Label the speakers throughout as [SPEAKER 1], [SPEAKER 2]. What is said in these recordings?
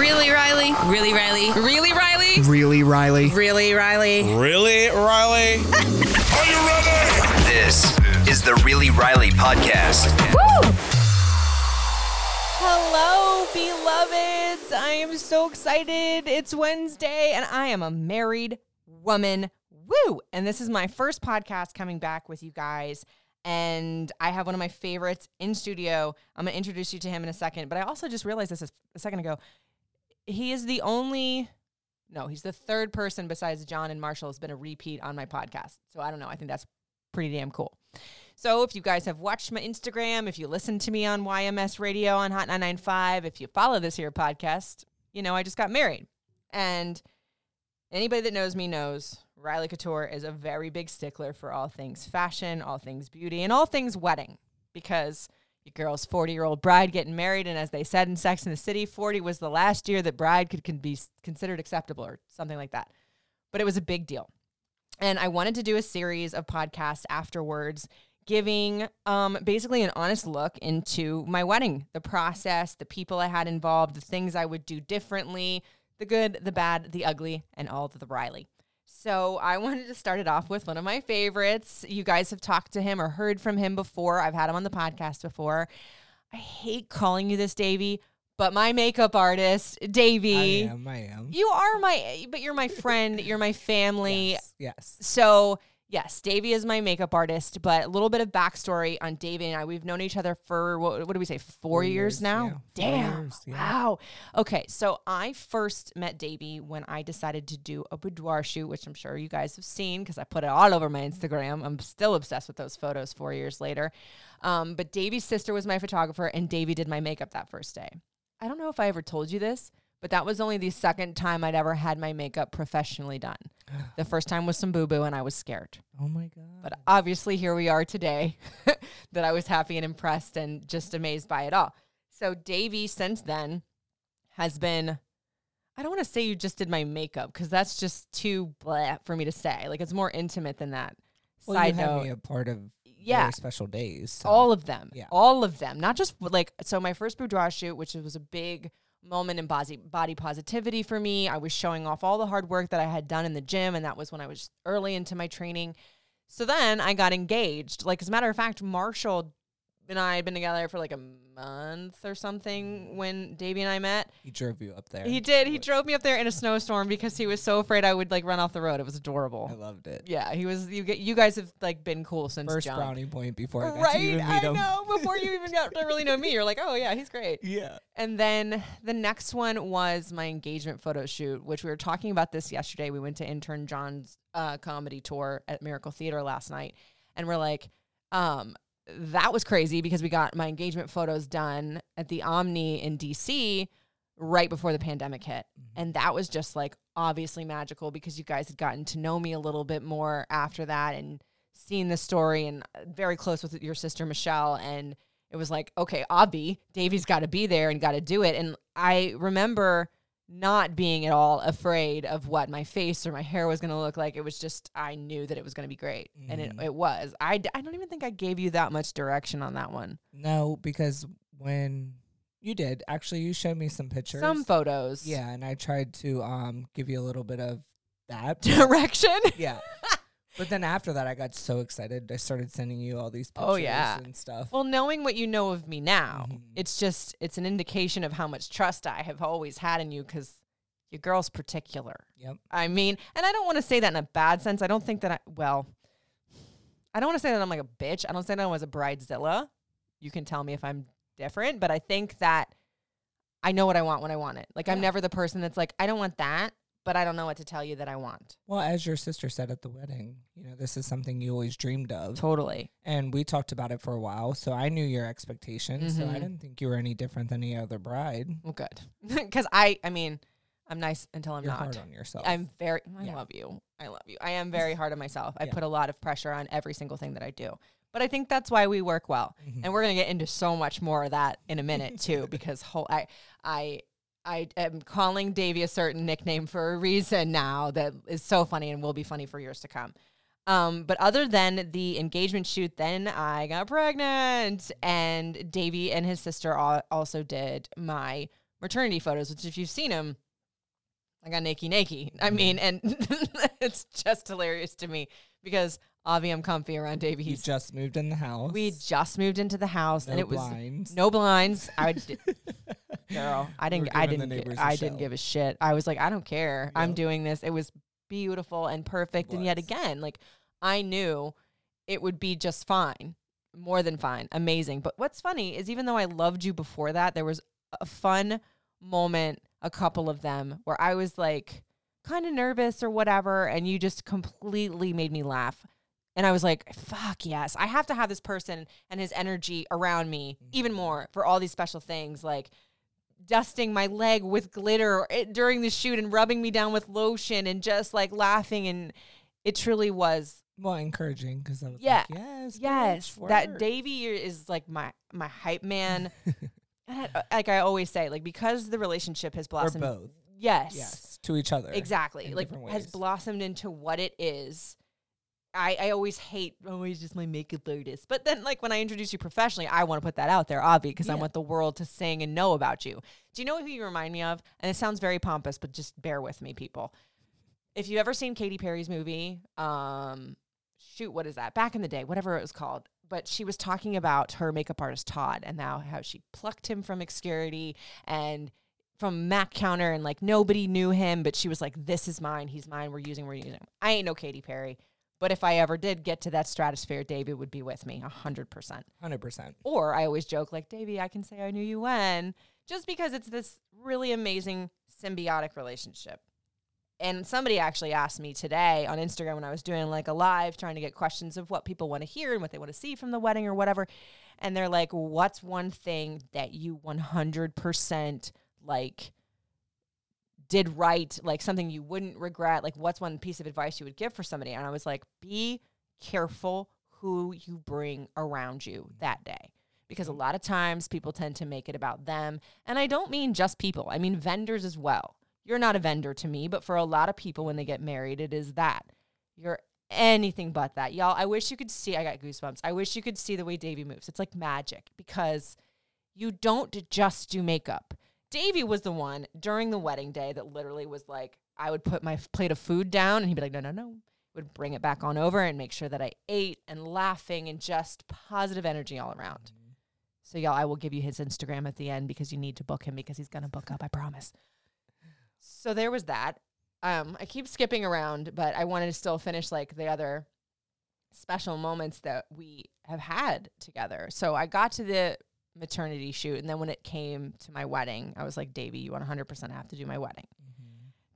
[SPEAKER 1] Really, Riley? Really, Riley? Really, Riley?
[SPEAKER 2] Really, Riley?
[SPEAKER 1] Really, Riley?
[SPEAKER 3] Really, Riley? Are you ready?
[SPEAKER 4] This is the Really Riley podcast. Woo!
[SPEAKER 1] Hello, beloveds. I am so excited. It's Wednesday, and I am a married woman. Woo! And this is my first podcast coming back with you guys. And I have one of my favorites in studio. I'm going to introduce you to him in a second. But I also just realized this a second ago. He is the only, no, he's the third person besides John and Marshall has been a repeat on my podcast. So I don't know. I think that's pretty damn cool. So if you guys have watched my Instagram, if you listen to me on YMS Radio on Hot 995, if you follow this here podcast, you know I just got married. And anybody that knows me knows Riley Couture is a very big stickler for all things fashion, all things beauty, and all things wedding because girl's 40 year old bride getting married. And as they said in Sex in the City, 40 was the last year that bride could be considered acceptable or something like that. But it was a big deal. And I wanted to do a series of podcasts afterwards giving um, basically an honest look into my wedding, the process, the people I had involved, the things I would do differently, the good, the bad, the ugly, and all the Riley. So I wanted to start it off with one of my favorites. You guys have talked to him or heard from him before. I've had him on the podcast before. I hate calling you this, Davey, but my makeup artist, Davey.
[SPEAKER 2] I am, I am.
[SPEAKER 1] You are my, but you're my friend. You're my family.
[SPEAKER 2] Yes, yes.
[SPEAKER 1] So yes, Davey is my makeup artist. But a little bit of backstory on Davey and I. We've known each other for what, what do we say? Four,
[SPEAKER 2] Four
[SPEAKER 1] years,
[SPEAKER 2] years,
[SPEAKER 1] now.
[SPEAKER 2] yeah.
[SPEAKER 1] Damn.
[SPEAKER 2] years, yeah.
[SPEAKER 1] Wow. Okay, so I first met Davey when I decided to do a boudoir shoot, which I'm sure you guys have seen because I put it all over my Instagram. I'm still obsessed with those photos. Four years later, um, but Davey's sister was my photographer, and Davey did my makeup that first day. I don't know if I ever told you this, but that was only the second time I'd ever had my makeup professionally done. The first time was some boo boo, and I was scared.
[SPEAKER 2] Oh my god.
[SPEAKER 1] But obviously, here we are today that I was happy and impressed and just amazed by it all. So, Davey, since then, has been. I don't want to say you just did my makeup because that's just too blah for me to say. Like, it's more intimate than that.
[SPEAKER 2] well,
[SPEAKER 1] Side
[SPEAKER 2] you
[SPEAKER 1] note.
[SPEAKER 2] me a part of
[SPEAKER 1] yeah.
[SPEAKER 2] very special days. so-
[SPEAKER 1] All of them.
[SPEAKER 2] Yeah.
[SPEAKER 1] All of them. Not just like so my first boudoir shoot, which was a big moment in body body positivity for me. I was showing off all the hard work that I had done in the gym and that was when I was early into my training. So then I got engaged. Like as a matter of fact, Marshall and I had been together for like a month or something when Davey and I met.
[SPEAKER 2] he drove you up there.
[SPEAKER 1] He did. He drove me up there in a snowstorm because he was so afraid I would like run off the road. It was adorable.
[SPEAKER 2] I loved it.
[SPEAKER 1] Yeah, he was. You get. You guys have like been cool since
[SPEAKER 2] First
[SPEAKER 1] jump.
[SPEAKER 2] brownie point before I got
[SPEAKER 1] Right,
[SPEAKER 2] to even
[SPEAKER 1] I
[SPEAKER 2] meet him.
[SPEAKER 1] know. Before you even got to really know me, you're like, oh yeah, he's great.
[SPEAKER 2] Yeah.
[SPEAKER 1] And then the next one was my engagement photo shoot, which we were talking about this yesterday. We went to intern John's uh, comedy tour at Miracle Theater last night, and we're like, um, that was crazy because we got my engagement photos done at the Omni in DC right before the pandemic hit. And that was just like obviously magical because you guys had gotten to know me a little bit more after that and seen the story and uh, very close with your sister Michelle and it was like, okay, Obby, Davey's got to be there and got to do it. And I remember not being at all afraid of what my face or my hair was going to look like. It was just, I knew that it was going to be great. And it, it was. I, d- I don't even think I gave you that much direction on that one.
[SPEAKER 2] No, because when you did, actually, you showed me some pictures.
[SPEAKER 1] Some photos.
[SPEAKER 2] Yeah, and I tried to um give you a little bit of that.
[SPEAKER 1] Direction.
[SPEAKER 2] yeah. But then after that, I got so excited. I started sending you all these pictures
[SPEAKER 1] Oh, yeah.
[SPEAKER 2] and stuff.
[SPEAKER 1] Well, knowing what you know of me now,
[SPEAKER 2] Mhm.
[SPEAKER 1] it's just it's an indication of how much trust I have always had in you because your girl's particular.
[SPEAKER 2] Yep.
[SPEAKER 1] I mean, and I don't want to say that in a bad sense. I don't think that I well, I don't want to say that I'm like a bitch. I don't say that I was a bridezilla. You can tell me if I'm different, but I think that I know what I want when I want it. Like I'm never the person that's like, I don't want that, but I don't know what to tell you that I want.
[SPEAKER 2] Well, as your sister said at the wedding, you know, this is something you always dreamed of.
[SPEAKER 1] Totally.
[SPEAKER 2] And we talked about it for a while, so I knew your expectations. So I
[SPEAKER 1] Mhm.
[SPEAKER 2] didn't think you were any different than any other bride.
[SPEAKER 1] Well, good. Because I, I mean, I'm nice until I'm
[SPEAKER 2] You're
[SPEAKER 1] not.
[SPEAKER 2] hard on yourself.
[SPEAKER 1] I'm very. I
[SPEAKER 2] Yeah.
[SPEAKER 1] love you. I love you. I am very hard on myself. I
[SPEAKER 2] Yeah.
[SPEAKER 1] put a lot of pressure on every single thing that I do. But I think that's why we work well.
[SPEAKER 2] Mhm.
[SPEAKER 1] And we're gonna get into so much more of that in a minute too, because whole I I I am calling Davy a certain nickname for a reason now that is so funny and will be funny for years to come. Um, but other than the engagement shoot, then I got pregnant, and Davy and his sister also did my maternity photos. Which, if you've seen them, I got naked, naked. I mean, and it's just hilarious to me because Avi, I'm comfy around Davy.
[SPEAKER 2] you
[SPEAKER 1] He's
[SPEAKER 2] just moved in the house.
[SPEAKER 1] we just moved into the house,
[SPEAKER 2] no
[SPEAKER 1] and it was
[SPEAKER 2] blinds.
[SPEAKER 1] no blinds. I d- girl, I didn't. I didn't. gi-
[SPEAKER 2] neighbors
[SPEAKER 1] didn't give a shit. I was like, I don't care. I'm doing this. It was beautiful and perfect, and yet again, like I knew it would be just fine, more than fine, amazing. But what's funny is even though I loved you before that, there was a fun moment, a couple of them, where I was like kind of nervous or whatever, and you just completely made me laugh. And I was like, fuck yes. I have to have this person and his energy around me even more for all these special things like dusting my leg with glitter eh, during the shoot and rubbing me down with lotion and just like laughing. And it truly was,
[SPEAKER 2] well, encouraging because I was
[SPEAKER 1] Yeah.
[SPEAKER 2] like, yes,
[SPEAKER 1] yes,
[SPEAKER 2] bitch,
[SPEAKER 1] that
[SPEAKER 2] work."
[SPEAKER 1] Davy is like my, my hype man. I- like I always say, like because the relationship has
[SPEAKER 2] or
[SPEAKER 1] blossomed.
[SPEAKER 2] both.
[SPEAKER 1] Yes.
[SPEAKER 2] Yes, to each other.
[SPEAKER 1] Exactly. Like has blossomed into what it is. I, I always hate always just my makeup artist. But then like when I introduce you professionally, I want to put that out there, Avi, because I want the world to sing and know about you. Do you know who you remind me of? And it sounds very pompous, but just bear with me, people. If you've ever seen Katy Perry's movie, um, shoot, what is that? Back in the day, whatever it was called. But she was talking about her makeup artist Todd and now how she plucked him from obscurity and from Mac counter and like nobody knew him, but she was like, "This is mine. He's mine. We're using. We're using." Him. I ain't no Katy Perry, but if I ever did get to that stratosphere, David would be with me a hundred percent.
[SPEAKER 2] Hundred percent.
[SPEAKER 1] Or I always joke like, "Davey, I can say I knew you when," just because it's this really amazing symbiotic relationship. And somebody actually asked me today on Instagram when I was doing like a live trying to get questions of what people want to hear and what they want to see from the wedding or whatever. And they're like, what's one thing that you 100% like did right, like something you wouldn't regret? Like, what's one piece of advice you would give for somebody? And I was like, be careful who you bring around you mm. that day. Because a mm. lot of times people tend to make it about them. And I don't mean just people, I mean vendors as well. You're not a vendor to me, but for a lot of people when they get married, it is that. You're anything but that. Y'all, I wish you could see, I got goosebumps. I wish you could see the way Davy moves. It's like magic because you don't just do makeup. Davy was the one during the wedding day that literally was like, I would put my plate of food down and he'd be like, no, no, no. Would bring it back on over and make sure that I ate and laughing and just positive energy all around. So, y'all, I will give you his Instagram at the end because you need to book him because he's going to book up, I promise. So, there was that. Um, I keep skipping around, but I wanted to still finish like the other special moments that we have had together. So, I got to the maternity shoot, and then when it came to my wedding, I was like, Davey, you 100% have to do my wedding.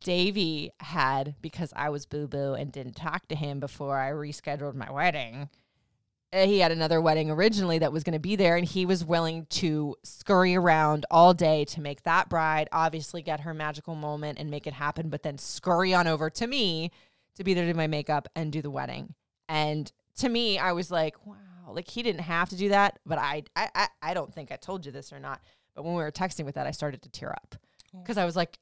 [SPEAKER 1] Davey had, because I was boo boo and didn't talk to him before I rescheduled my wedding, uh, he had another wedding originally that was going to be there, and he was willing to scurry around all day to make that bride obviously get her magical moment and make it happen, but then scurry on over to me to be there to do my makeup and do the wedding. And to me, I was like, wow, like he didn't have to do that, but I, I, I, I don't think I told you this or not. But when we were texting with that, I started to tear up because I was like,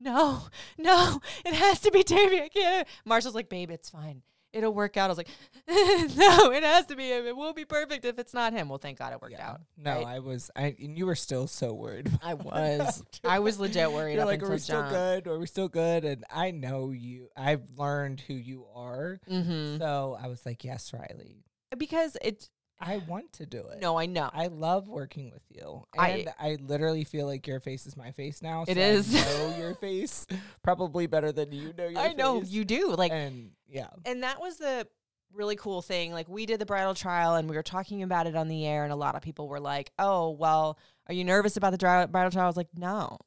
[SPEAKER 1] no, no, it has to be Davey. I can't. Marshall's like, babe, it's fine. It'll work out. I was like, no, it has to be him. It won't be perfect if it's not him. Well, thank God it worked
[SPEAKER 2] Yeah.
[SPEAKER 1] out.
[SPEAKER 2] No,
[SPEAKER 1] right?
[SPEAKER 2] I was. I and you were still so worried.
[SPEAKER 1] I was. I was legit worried.
[SPEAKER 2] You're like, are we still good? Are we still good? And I know you. I've learned who you are.
[SPEAKER 1] Mm-hmm.
[SPEAKER 2] So I was like, yes, Riley.
[SPEAKER 1] Because it's
[SPEAKER 2] I want to do it.
[SPEAKER 1] no, I know.
[SPEAKER 2] I love working with you.
[SPEAKER 1] I-
[SPEAKER 2] And I, literally feel like your face is my face now.
[SPEAKER 1] It
[SPEAKER 2] so I know your face probably better than you know your face.
[SPEAKER 1] I know you do. Like,
[SPEAKER 2] and yeah.
[SPEAKER 1] and that was the really cool thing. Like we did the bridal trial and we were talking about it on the air, and a lot of people were like, "Oh, well, are you nervous about the bridal trial?" I was like, "No,"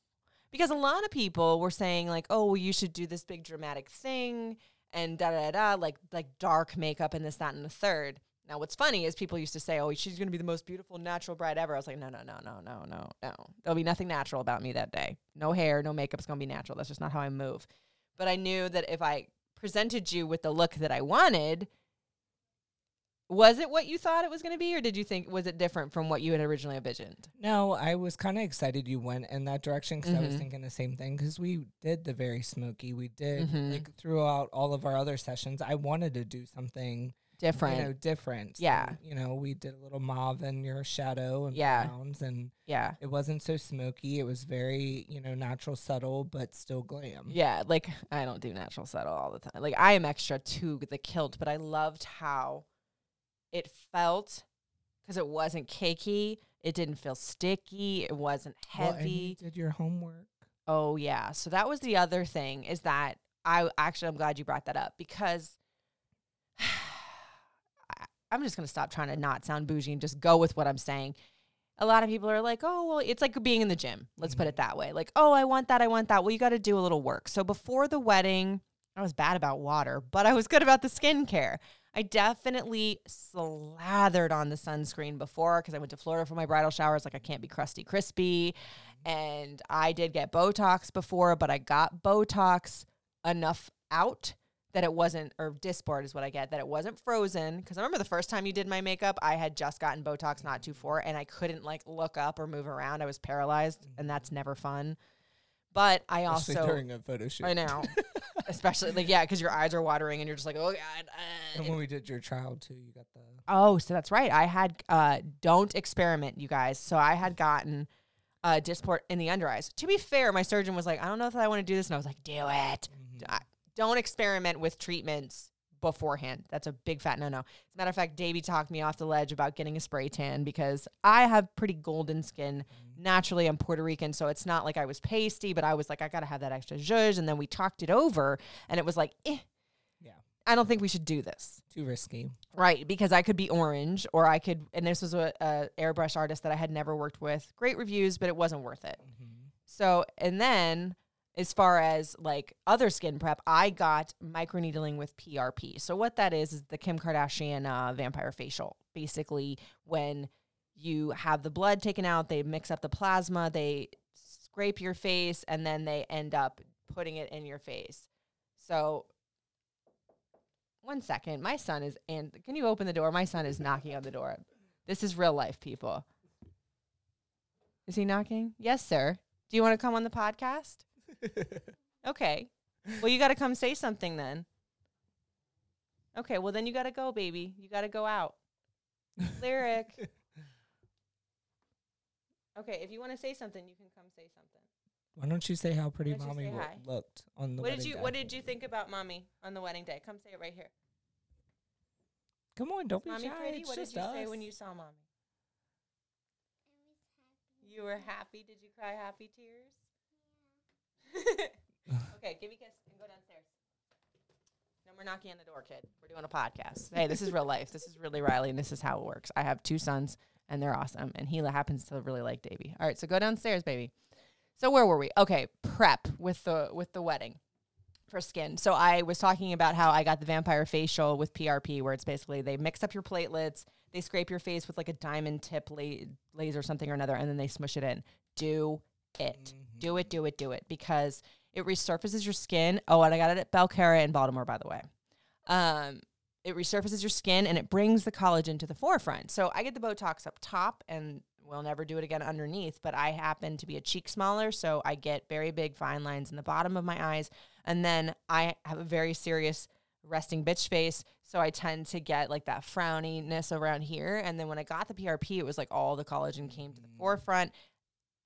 [SPEAKER 1] because a lot of people were saying like, "Oh, well, you should do this big dramatic thing and da da da, like like dark makeup and this that and the third. Now, what's funny is people used to say, "Oh, she's going to be the most beautiful natural bride ever." I was like, "No, no, no, no, no, no, no. There'll be nothing natural about me that day. No hair, no makeup. It's going to be natural. That's just not how I move." But I knew that if I presented you with the look that I wanted, was it what you thought it was going to be, or did you think was it different from what you had originally envisioned?
[SPEAKER 2] No, I was kind of excited you went in that direction because I was
[SPEAKER 1] Mhm.
[SPEAKER 2] thinking the same thing. Because we did the very smoky. We did
[SPEAKER 1] Mhm.
[SPEAKER 2] like throughout all of our other sessions. I wanted to do something
[SPEAKER 1] Different.
[SPEAKER 2] you know different.
[SPEAKER 1] Yeah.
[SPEAKER 2] And, you know, we did a little mauve in your shadow and
[SPEAKER 1] Yeah.
[SPEAKER 2] browns, and
[SPEAKER 1] yeah.
[SPEAKER 2] it wasn't so smoky. It was very you know natural, subtle, but still glam.
[SPEAKER 1] Yeah, like I don't do natural subtle all the time. Like I am extra to the kilt, but I loved how it felt because it wasn't cakey. It didn't feel sticky. It wasn't
[SPEAKER 2] Well, and you
[SPEAKER 1] heavy.
[SPEAKER 2] did your homework.
[SPEAKER 1] oh yeah. So that was the other thing is that I actually I'm glad you brought that up because I'm just gonna stop trying to not sound bougie and just go with what I'm saying. A lot of people are like, oh, well, it's like being in the gym. Let's put mm-hmm. it that way. Like, oh, I want that. I want that. Well, you got to do a little work. So before the wedding, I was bad about water, but I was good about the skincare. I definitely slathered on the sunscreen before because I went to Florida for my bridal showers. Like, I can't be crusty, crispy. And I did get Botox before, but I got Botox enough out that it wasn't, or Dysport is what I get, that it wasn't frozen. Because I remember the first time you did my makeup, I had just gotten Botox not too far, and I couldn't like look up or move around. I was paralyzed, and that's never fun. But I
[SPEAKER 2] Especially
[SPEAKER 1] also,
[SPEAKER 2] during a photo shoot.
[SPEAKER 1] I know, especially like yeah, because your eyes are watering, and you're just like, oh god. uh,"
[SPEAKER 2] And when we did your trial too, you got the
[SPEAKER 1] Oh, so that's right. I had uh don't experiment, you guys. So I had gotten uh Dysport in the under eyes. To be fair, my surgeon was like, I don't know if I want to do this, and I was like, do it. I- Don't experiment with treatments beforehand. That's a big fat no no. As a matter of fact, Davey talked me off the ledge about getting a spray tan because I have pretty golden skin. Naturally, I'm Puerto Rican, so it's not like I was pasty, but I was like, I gotta have that extra zhuzh. And then we talked it over, and it was like, eh,
[SPEAKER 2] yeah
[SPEAKER 1] I don't think we should do this.
[SPEAKER 2] too risky.
[SPEAKER 1] Right, because I could be orange or I could, and this was a, a airbrush artist that I had never worked with. Great reviews, but it wasn't worth it. So, and then as far as like other skin prep, I got microneedling with PRP. So what that is is the Kim Kardashian uh, vampire facial. Basically, when you have the blood taken out, they mix up the plasma, they scrape your face, and then they end up putting it in your face. So one second. My son is and can you open the door? My son is knocking on the door. This is real life, people. Is he knocking? Yes, sir. Do you want to come on the podcast? Okay. Well, you got to come say something then. Okay, well then you got to go, baby. You got to go out. Lyric. Okay, if you want to say something, you can come say something.
[SPEAKER 2] Why don't you say how pretty
[SPEAKER 1] Why don't you
[SPEAKER 2] mommy
[SPEAKER 1] say
[SPEAKER 2] looked on the
[SPEAKER 1] What did
[SPEAKER 2] wedding
[SPEAKER 1] you
[SPEAKER 2] day?
[SPEAKER 1] What did you think about mommy on the wedding day? Come say it right here.
[SPEAKER 2] Come on, don't be
[SPEAKER 1] Mommy
[SPEAKER 2] shy.
[SPEAKER 1] pretty.
[SPEAKER 2] It's
[SPEAKER 1] What did
[SPEAKER 2] just
[SPEAKER 1] you say when you saw mommy? You were happy. Did you cry happy tears? okay, give me a kiss and go downstairs. No more knocking on the door, kid. We're doing a podcast. Hey, this is real life. This is really Riley, and this is how it works. I have two sons, and they're awesome. And he happens to really like Davy. All right, so go downstairs, baby. So where were we? Okay, prep with the with the wedding for skin. So I was talking about how I got the vampire facial with PRP, where it's basically they mix up your platelets, they scrape your face with like a diamond tip la- laser something or another, and then they smush it in. Do it, mm-hmm. Do it, do it, do it, because it resurfaces your skin. Oh, and I got it at Belcara in Baltimore, by the way. Um, it resurfaces your skin and it brings the collagen to the forefront. So I get the Botox up top and we'll never do it again underneath, but I happen to be a cheek smaller, so I get very big fine lines in the bottom of my eyes. And then I have a very serious resting bitch face, so I tend to get like that frowniness around here. And then when I got the PRP, it was like all the collagen came to the forefront,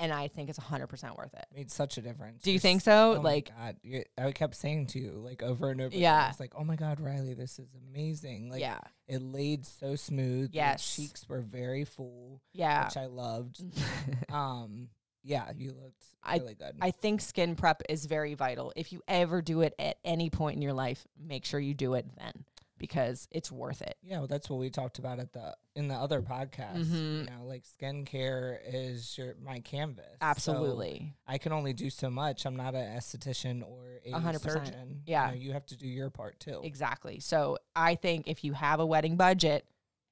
[SPEAKER 1] and I think it's 100% worth it.
[SPEAKER 2] made such a difference.
[SPEAKER 1] Do you
[SPEAKER 2] Just-
[SPEAKER 1] think so?
[SPEAKER 2] oh my
[SPEAKER 1] Like-
[SPEAKER 2] God, I kept saying to you like over and over.
[SPEAKER 1] Yeah.
[SPEAKER 2] It's like, oh my God, Riley, this is amazing. Like,
[SPEAKER 1] yeah,
[SPEAKER 2] it laid so smooth.
[SPEAKER 1] Yes.
[SPEAKER 2] cheeks were very full,
[SPEAKER 1] yeah.
[SPEAKER 2] which I loved. um, yeah, you looked
[SPEAKER 1] I-
[SPEAKER 2] really good.
[SPEAKER 1] I think skin prep is very vital. If you ever do it at any point in your life, make sure you do it then because it's worth it.
[SPEAKER 2] Yeah, well, that's what we talked about at the in the other podcast.
[SPEAKER 1] Mhm.
[SPEAKER 2] You know, like skincare is your my canvas. So
[SPEAKER 1] Absolutely.
[SPEAKER 2] I can only do so much. I'm not an esthetician or a
[SPEAKER 1] A hundred percent.
[SPEAKER 2] surgeon.
[SPEAKER 1] Yeah.
[SPEAKER 2] you, know, you have to do your part too.
[SPEAKER 1] Exactly. So I think if you have a wedding budget,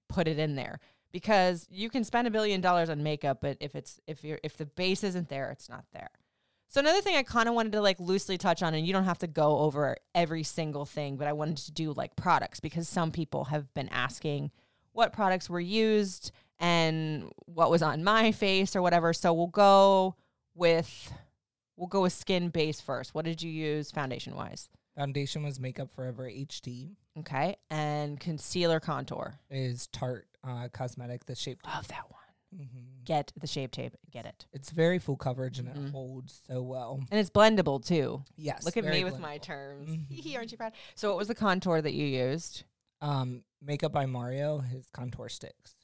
[SPEAKER 1] put it in there because you can spend a billion dollars on makeup, but if it's if you're if the base isn't there, it's not there. So another thing I kind of wanted to like loosely touch on, and you don't have to go over every single thing, but I wanted to do like products because some people have been asking what products were used and what was on my face or whatever. So we'll go with we'll go with skin base first. What did you use foundation wise?
[SPEAKER 2] Foundation was Makeup Forever HD.
[SPEAKER 1] Okay. And concealer contour.
[SPEAKER 2] Is Tarte uh, Cosmetic the shape?
[SPEAKER 1] Love that one.
[SPEAKER 2] Hmm
[SPEAKER 1] Get the shape tape. Get it.
[SPEAKER 2] It's very full coverage and
[SPEAKER 1] Mhm.
[SPEAKER 2] it holds so well.
[SPEAKER 1] And it's blendable too.
[SPEAKER 2] Yes.
[SPEAKER 1] Look at
[SPEAKER 2] very
[SPEAKER 1] me with my
[SPEAKER 2] blendable.
[SPEAKER 1] terms.
[SPEAKER 2] Mhm.
[SPEAKER 1] Aren't you proud? So what was the contour that you used?
[SPEAKER 2] Um, Makeup by Mario, his contour sticks.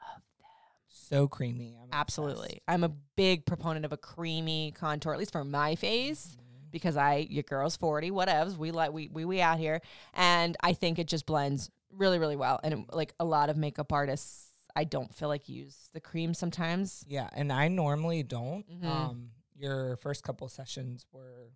[SPEAKER 1] I love them.
[SPEAKER 2] So creamy. I'm
[SPEAKER 1] Absolutely.
[SPEAKER 2] obsessed.
[SPEAKER 1] I'm a big proponent of a creamy contour, at least for my face.
[SPEAKER 2] Mhm.
[SPEAKER 1] Because I, your girl's forty, whatevs. We like we we we out here, and I think it just blends really really well. And it, like a lot of makeup artists, I don't feel like use the cream sometimes.
[SPEAKER 2] Yeah, and I normally don't.
[SPEAKER 1] Mhm.
[SPEAKER 2] Um, your first couple sessions were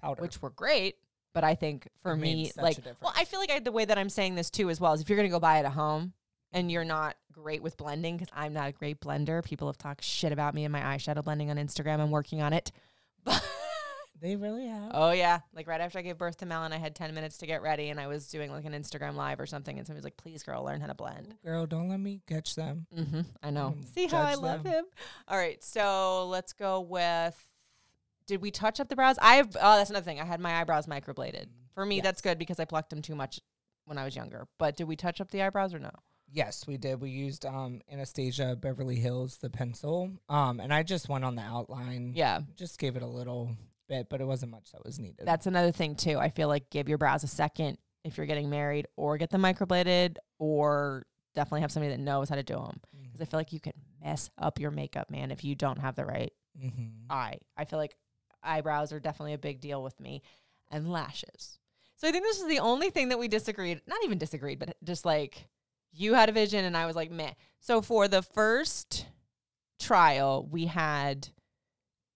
[SPEAKER 2] powder.
[SPEAKER 1] which were great. But I think for
[SPEAKER 2] It
[SPEAKER 1] me, like, well, I feel like I, the way that I'm saying this too, as well, is if you're gonna go buy it at home and you're not great with blending, because I'm not a great blender. People have talked shit about me and my eyeshadow blending on Instagram. I'm working on it.
[SPEAKER 2] They really have.
[SPEAKER 1] oh yeah, like right after I gave birth to Melon, I had 10 minutes to get ready, and I was doing like an Instagram live or something, and somebody was like, "Please, girl, learn how to blend."
[SPEAKER 2] Girl, don't let me catch them.
[SPEAKER 1] Mm-hmm. I know.
[SPEAKER 2] Mm,
[SPEAKER 1] See how I love
[SPEAKER 2] them.
[SPEAKER 1] him. All right, so let's go with. Did we touch up the brows? I have. Oh, that's another thing. I had my eyebrows microbladed. For me, that's good because I plucked them too much when I was younger. But did we touch up the eyebrows or no?
[SPEAKER 2] Yes, we did. We used um Anastasia Beverly Hills the pencil. Um, and I just went on the outline.
[SPEAKER 1] Yeah,
[SPEAKER 2] Just gave it a little bit, but it wasn't much that was needed.
[SPEAKER 1] that's another thing too. I feel like give your brows a second if you're getting married, or get them microbladed, or definitely have somebody that knows how to do them. Because I feel like you can mess up your makeup, man, if you don't have the right
[SPEAKER 2] mm-hmm.
[SPEAKER 1] eye. I feel like eyebrows are definitely a big deal with me and lashes. So I think this is the only thing that we disagreed, not even disagreed, but just like you had a vision and I was like, meh. So for the first trial, we had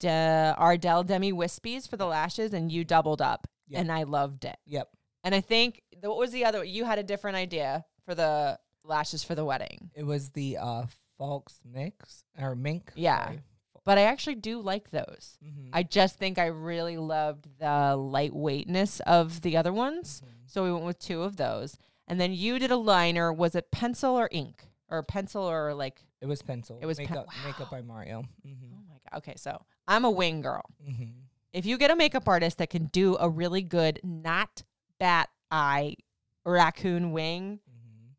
[SPEAKER 1] De- Ardell Demi Wispies for the lashes and you doubled up
[SPEAKER 2] Yep.
[SPEAKER 1] and I loved it.
[SPEAKER 2] Yep.
[SPEAKER 1] And I think, the, what was the other? One? You had a different idea for the lashes for the wedding.
[SPEAKER 2] It was the uh Falks mix or mink.
[SPEAKER 1] Yeah.
[SPEAKER 2] sorry.
[SPEAKER 1] But I actually do like those.
[SPEAKER 2] Mhm.
[SPEAKER 1] I just think I really loved the lightweightness of the other ones.
[SPEAKER 2] Mhm.
[SPEAKER 1] So we went with two of those. And then you did a liner. Was it pencil or ink? Or pencil or like,
[SPEAKER 2] It was pencil.
[SPEAKER 1] It was pen-
[SPEAKER 2] makeup. Makeup by Mario.
[SPEAKER 1] oh
[SPEAKER 2] Mm-hmm.
[SPEAKER 1] my God. Okay. So I'm a wing girl.
[SPEAKER 2] Mm-hmm.
[SPEAKER 1] If you get a makeup artist that can do a really good, not bat eye raccoon wing,
[SPEAKER 2] Mm-hmm.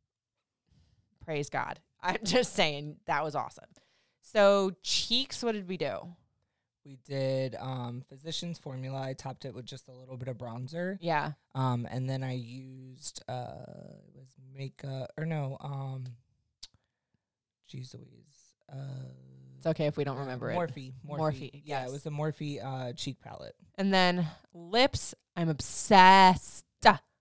[SPEAKER 1] praise God. I'm just saying that was awesome. So cheeks, what did we do?
[SPEAKER 2] We did um physician's formula. I topped it with just a little bit of bronzer.
[SPEAKER 1] Yeah.
[SPEAKER 2] Um, and then I used uh, it was makeup or no, um, geez Louise, uh,
[SPEAKER 1] It's okay if we don't remember it.
[SPEAKER 2] Morphe, Morphe,
[SPEAKER 1] Morphe,
[SPEAKER 2] yeah, it was the Morphe uh cheek palette.
[SPEAKER 1] And then lips, I'm obsessed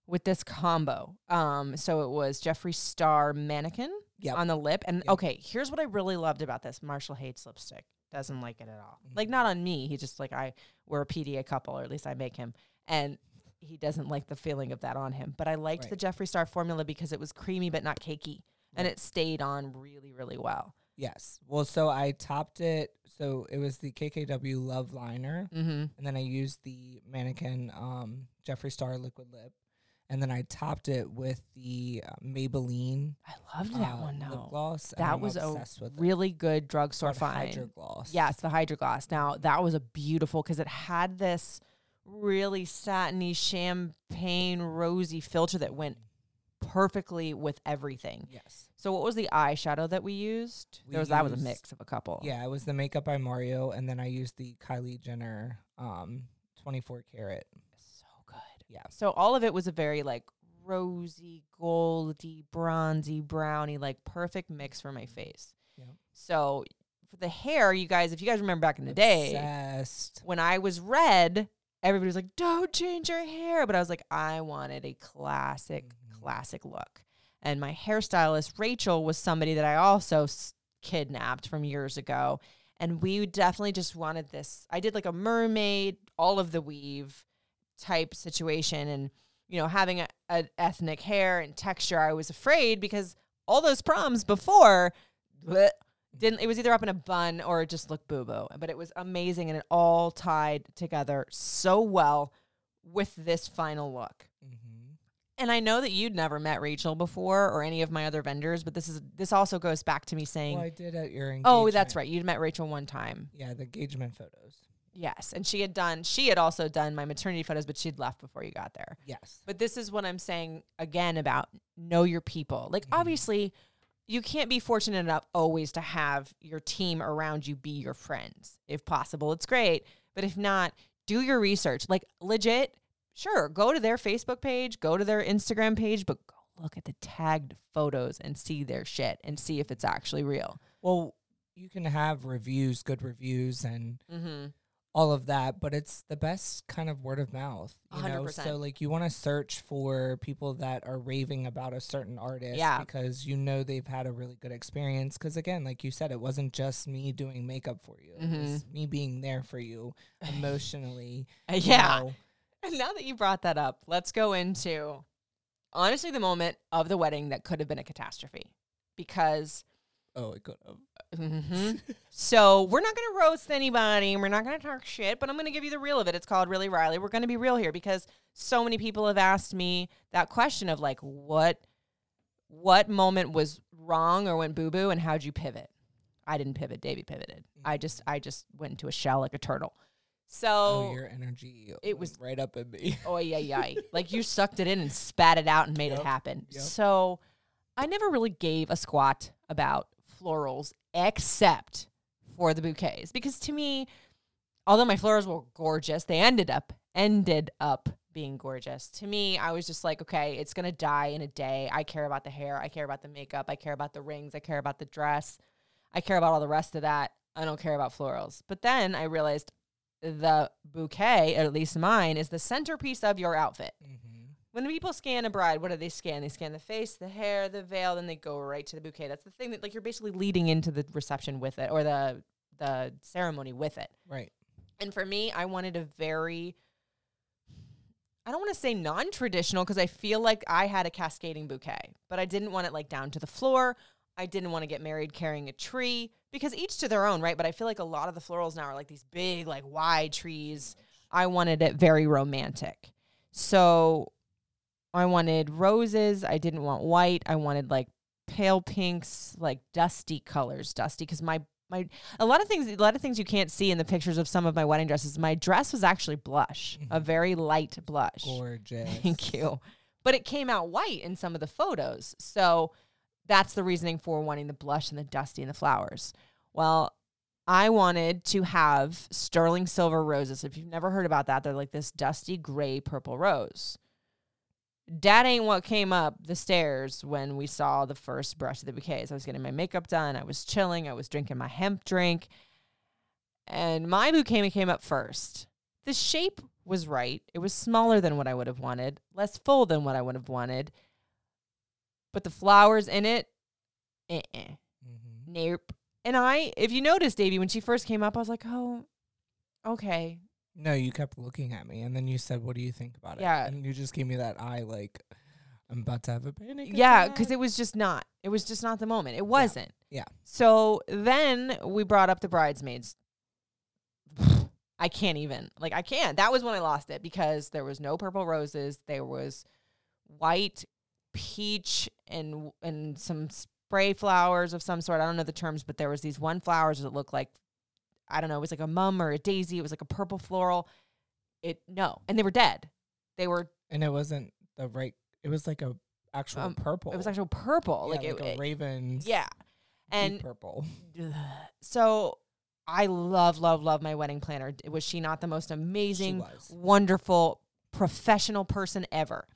[SPEAKER 1] with this combo. Um, so it was Jeffree Star mannequin
[SPEAKER 2] Yep.
[SPEAKER 1] on the lip. And
[SPEAKER 2] Yep.
[SPEAKER 1] okay, here's what I really loved about this. Marshall hates lipstick. Doesn't like it at all.
[SPEAKER 2] Mm-hmm.
[SPEAKER 1] Like not on me. He's just like I we're a PDA couple, or at least I make him. And he doesn't like the feeling of that on him. But I liked the
[SPEAKER 2] Right.
[SPEAKER 1] Jeffree Star formula because it was creamy but not cakey. And it stayed on really, really well.
[SPEAKER 2] Yes. Well, so I topped it. So it was the KKW Love Liner,
[SPEAKER 1] Mm-hmm.
[SPEAKER 2] and then I used the mannequin um Jeffree Star liquid lip, and then I topped it with the uh, Maybelline
[SPEAKER 1] I loved that
[SPEAKER 2] uh,
[SPEAKER 1] one
[SPEAKER 2] lip gloss.
[SPEAKER 1] That was a
[SPEAKER 2] with it.
[SPEAKER 1] really good drugstore find.
[SPEAKER 2] Hydro Gloss.
[SPEAKER 1] Yes, the Hydro Gloss. Now that was a beautiful because it had this really satiny champagne rosy filter that went perfectly with everything.
[SPEAKER 2] Yes.
[SPEAKER 1] So what was the eyeshadow that we used?
[SPEAKER 2] We
[SPEAKER 1] there was that was a mix of a couple.
[SPEAKER 2] Yeah, it was the makeup by Mario, and then I used the Kylie Jenner um 24 karat.
[SPEAKER 1] So good.
[SPEAKER 2] Yeah.
[SPEAKER 1] So all of it was a very like rosy, goldy, bronzy, browny, like perfect mix for my face.
[SPEAKER 2] Yep.
[SPEAKER 1] So for the hair, you guys, if you guys remember back in the day, when I was red, everybody was like, "Don't change your hair," but I was like, I wanted a classic,
[SPEAKER 2] Mhm.
[SPEAKER 1] Classic look. And my hairstylist, Rachel, was somebody that I also kidnapped from years ago. And we definitely just wanted this. I did like a mermaid, all of the weave type situation. And, you know, having a, a ethnic hair and texture, I was afraid because all those proms before bleh, didn't, it was either up in a bun or it just looked boo boo. But it was amazing and it all tied together so well with this final look.
[SPEAKER 2] Mm-hmm.
[SPEAKER 1] And I know that you'd never met Rachel before or any of my other vendors, but this is this also goes back to me saying,
[SPEAKER 2] Well, I did at your engagement.
[SPEAKER 1] "Oh, that's right, you'd met Rachel one time."
[SPEAKER 2] Yeah, the engagement photos.
[SPEAKER 1] Yes, and she had done she had also done my maternity photos, but she'd left before you got there.
[SPEAKER 2] Yes.
[SPEAKER 1] But this is what I'm saying again about know your people. Like obviously, you can't be fortunate enough always to have your team around you be your friends. If possible, it's great, but if not, do your research. Like legit, sure, go to their Facebook page, go to their Instagram page, but go look at the tagged photos and see their shit and see if it's actually real.
[SPEAKER 2] Well, you can have reviews, good reviews, and
[SPEAKER 1] Mm-hmm.
[SPEAKER 2] all of that, but it's the best kind of word of mouth. You know,
[SPEAKER 1] 100%.
[SPEAKER 2] so like you want to search for people that are raving about a certain artist,
[SPEAKER 1] Yeah.
[SPEAKER 2] because you know they've had a really good experience. Because again, like you said, it wasn't just me doing makeup for you; it was me being there for you emotionally. you
[SPEAKER 1] Uh, yeah.
[SPEAKER 2] know.
[SPEAKER 1] And now that you brought that up, let's go into honestly the moment of the wedding that could have been a catastrophe. Because
[SPEAKER 2] Oh, it could have.
[SPEAKER 1] Mhm. so we're not going to roast anybody. And we're not going to talk shit, but I'm going to give you the real of it. It's called Really Riley. We're going to be real here because so many people have asked me that question of like, what, what moment was wrong or went boo boo, and how'd you pivot? I didn't pivot. Davey pivoted. I just, I just went into a shell like a turtle. Oh, so
[SPEAKER 2] Oh, your energy.
[SPEAKER 1] it was-
[SPEAKER 2] right up in me.
[SPEAKER 1] Oh yeah, yeah. like you sucked it in and spat it out and made it happen.
[SPEAKER 2] yep.
[SPEAKER 1] So I never really gave a squat about florals except for the bouquets because to me, although my florals were gorgeous, they ended up ended up being gorgeous. To me, I was just like, okay, it's gonna die in a day. I care about the hair, I care about the makeup, I care about the rings, I care about the dress, I care about all the rest of that. I don't care about florals. But then I realized the bouquet, at least mine, is the centerpiece of your outfit.
[SPEAKER 2] Mm-hmm.
[SPEAKER 1] When people scan a bride, what do they scan? They scan the face, the hair, the veil, then they go right to the bouquet. That's the thing that like you're basically leading into the reception with it or the the ceremony with it.
[SPEAKER 2] Right.
[SPEAKER 1] And for me, I wanted a very I don't want to say non-traditional because I feel like I had a cascading bouquet, but I didn't want it like down to the floor. I didn't want to get married carrying a tree because each to their own, right? But I feel like a lot of the florals now are like these big, like wide trees. Oh I wanted it very romantic. So I wanted roses. I didn't want white. I wanted like pale pinks, like dusty colors, dusty because my my a lot of things a lot of things you can't see in the pictures of some of my wedding dresses. My dress was actually blush, a mm-hmm. very light blush.
[SPEAKER 2] Gorgeous.
[SPEAKER 1] Thank you. But it came out white in some of the photos. So that's the reasoning for wanting the blush and the dusty and the flowers. Well, I wanted to have sterling silver roses. If you've never heard about that, they're like this dusty gray purple rose. That ain't what came up the stairs when we saw the first brush of the bouquets. I was getting my makeup done. I was chilling. I was drinking my hemp drink. And my bouquet came up first. The shape was right. It was smaller than what I would have wanted, less full than what I would have wanted. But the flowers in it, eh,
[SPEAKER 2] Mm-hmm.
[SPEAKER 1] nope. And I, if you notice, Davey, when she first came up, I was like, oh, okay.
[SPEAKER 2] No, you kept looking at me, and then you said, "What do you think about it?"
[SPEAKER 1] Yeah.
[SPEAKER 2] and you just gave me that eye, like I'm about to have a panic.
[SPEAKER 1] Yeah, because it was just not. It was just not the moment. It wasn't.
[SPEAKER 2] Yeah.
[SPEAKER 1] So then we brought up the bridesmaids. I can't even. Like I can't. That was when I lost it because there was no purple roses. There was white, peach, and and some spray flowers of some sort. I don't know the terms, but there was these one flowers that looked like I don't know. It was like a mum or a daisy. It was like a purple floral. It no, and they were dead. They were.
[SPEAKER 2] and it wasn't the right. It was like a actual
[SPEAKER 1] Um,
[SPEAKER 2] purple.
[SPEAKER 1] It was actual purple.
[SPEAKER 2] Yeah,
[SPEAKER 1] like,
[SPEAKER 2] like,
[SPEAKER 1] it,
[SPEAKER 2] a
[SPEAKER 1] it-
[SPEAKER 2] raven's
[SPEAKER 1] yeah. And
[SPEAKER 2] purple.
[SPEAKER 1] so I love, love, love my wedding planner. Was she not the most amazing, wonderful, professional person ever?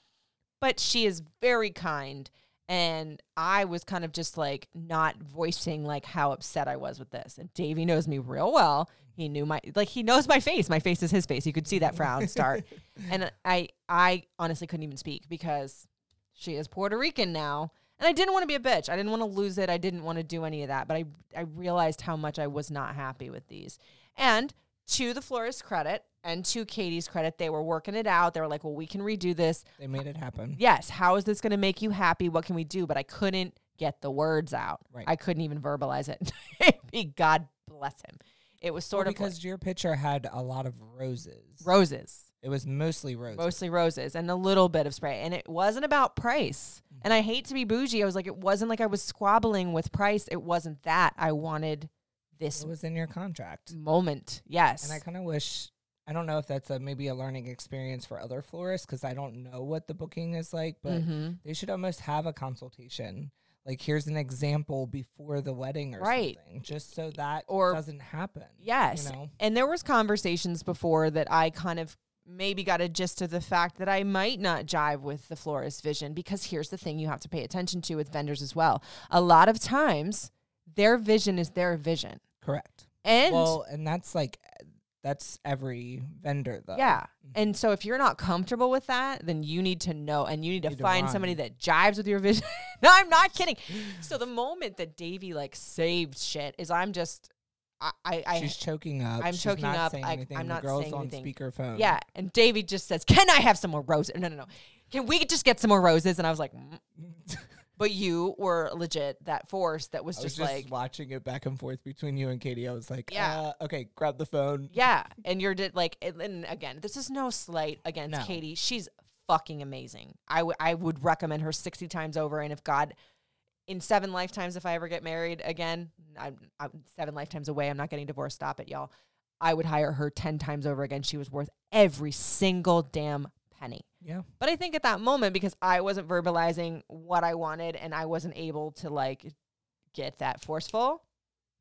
[SPEAKER 1] But she is very kind. And I was kind of just like not voicing like how upset I was with this. And Davey knows me real well. He knew my like he knows my face. My face is his face. You could see that frown start. and I I honestly couldn't even speak because She is Puerto Rican now. And I didn't want to be a bitch. I didn't want to lose it. I didn't want to do any of that. But I, I realized how much I was not happy with these. And to the florist's credit and to Katie's credit, they were working it out. They were like, well, we can redo this.
[SPEAKER 2] They made it happen.
[SPEAKER 1] Yes. How is this going to make you happy? What can we do? But I couldn't get the words out.
[SPEAKER 2] Right.
[SPEAKER 1] I couldn't even verbalize it. God bless him. It was sort
[SPEAKER 2] Well,
[SPEAKER 1] of
[SPEAKER 2] because
[SPEAKER 1] like
[SPEAKER 2] your picture had a lot of roses.
[SPEAKER 1] roses.
[SPEAKER 2] It was mostly roses.
[SPEAKER 1] mostly roses and a little bit of spray. And it wasn't about price.
[SPEAKER 2] Mm.
[SPEAKER 1] And I hate to be bougie. I was like, it wasn't like I was squabbling with price. It wasn't that. I wanted this
[SPEAKER 2] It was in your contract.
[SPEAKER 1] moment. Yes.
[SPEAKER 2] And I kind of wish I don't know if that's a maybe a learning experience for other florists because I don't know what the booking is like, but
[SPEAKER 1] Mhm.
[SPEAKER 2] they should almost have a consultation. Like here's an example before the wedding or
[SPEAKER 1] Right.
[SPEAKER 2] something, just so that
[SPEAKER 1] Or-
[SPEAKER 2] doesn't happen.
[SPEAKER 1] Yes.
[SPEAKER 2] you know?
[SPEAKER 1] And there was conversations before that I kind of maybe got a gist of the fact that I might not jive with the florist vision because here's the thing you have to pay attention to with vendors as well. A lot of times their vision is their vision.
[SPEAKER 2] Correct.
[SPEAKER 1] And
[SPEAKER 2] well, and that's like that's every vendor though.
[SPEAKER 1] Yeah.
[SPEAKER 2] Mhm.
[SPEAKER 1] And so if you're not comfortable with that, then you need to know and you need to
[SPEAKER 2] to
[SPEAKER 1] find somebody that jives with your vision. no, I'm not kidding. So the moment that Davy like saved shit is I'm just I I,
[SPEAKER 2] She's choking up.
[SPEAKER 1] I'm
[SPEAKER 2] She's
[SPEAKER 1] choking
[SPEAKER 2] not
[SPEAKER 1] up.
[SPEAKER 2] Saying
[SPEAKER 1] I-
[SPEAKER 2] anything.
[SPEAKER 1] I'm
[SPEAKER 2] the
[SPEAKER 1] not
[SPEAKER 2] girl's
[SPEAKER 1] saying
[SPEAKER 2] on
[SPEAKER 1] anything.
[SPEAKER 2] speakerphone.
[SPEAKER 1] yeah, and Davey just says, "Can I have some more roses?" No, no, no. Can we just get some more roses? And I was like, mm. but you were legit that force that was
[SPEAKER 2] I was
[SPEAKER 1] just,
[SPEAKER 2] just
[SPEAKER 1] like
[SPEAKER 2] watching it back and forth between you and Katie. I was like,
[SPEAKER 1] Yeah.
[SPEAKER 2] uh, okay, grab the phone.
[SPEAKER 1] Yeah, and you're did like, and- and again, this is no slight against
[SPEAKER 2] No.
[SPEAKER 1] Katie. She's fucking amazing. I would I would recommend her sixty times over. And if God, in seven lifetimes, if I ever get married again, I'm, I'm seven lifetimes away. I'm not getting divorced. Stop it, y'all. I would hire her ten times over again. She was worth every single damn penny.
[SPEAKER 2] Yeah.
[SPEAKER 1] But I think at that moment, because I wasn't verbalizing what I wanted and I wasn't able to like get that forceful,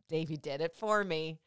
[SPEAKER 1] Davey did it for me.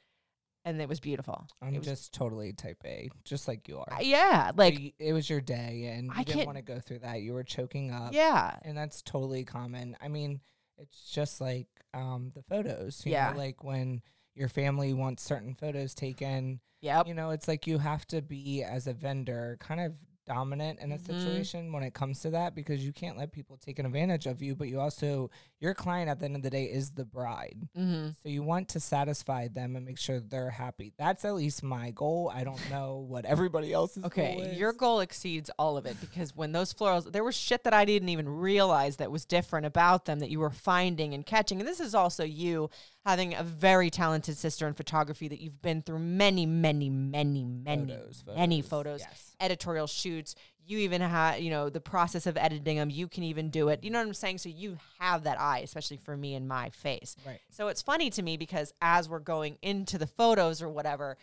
[SPEAKER 1] And it was beautiful.
[SPEAKER 2] I'm
[SPEAKER 1] was-
[SPEAKER 2] just totally type A, just like you are.
[SPEAKER 1] Yeah, like
[SPEAKER 2] it was your day, and you
[SPEAKER 1] I
[SPEAKER 2] didn't want to go through that. You were choking up.
[SPEAKER 1] yeah,
[SPEAKER 2] and that's totally common. I mean, it's just like um, the photos.
[SPEAKER 1] Yeah.
[SPEAKER 2] know, like when your family wants certain photos taken.
[SPEAKER 1] yep,
[SPEAKER 2] You know, it's like you have to be as a vendor kind of dominant in a
[SPEAKER 1] Mhm.
[SPEAKER 2] situation when it comes to that because you can't let people take an advantage of you. But you also, your client at the end of the day is the bride.
[SPEAKER 1] mm-hmm.
[SPEAKER 2] So you want to satisfy them and make sure they're happy. That's at least my goal. I don't know what everybody else's goal
[SPEAKER 1] Okay,
[SPEAKER 2] is.
[SPEAKER 1] your goal exceeds all of it because when those florals, there was shit that I didn't even realize that was different about them that you were finding and catching. And this is also you having a very talented sister in photography that you've been through many, many, many, many,
[SPEAKER 2] Photos,
[SPEAKER 1] many
[SPEAKER 2] photos,
[SPEAKER 1] photos,
[SPEAKER 2] yes.
[SPEAKER 1] editorial shoots. You even have, you know, the process of editing them. You can even do it. You know what I'm saying? So you have that eye, especially for me and my face.
[SPEAKER 2] Right.
[SPEAKER 1] So it's funny to me because as we're going into the photos or whatever,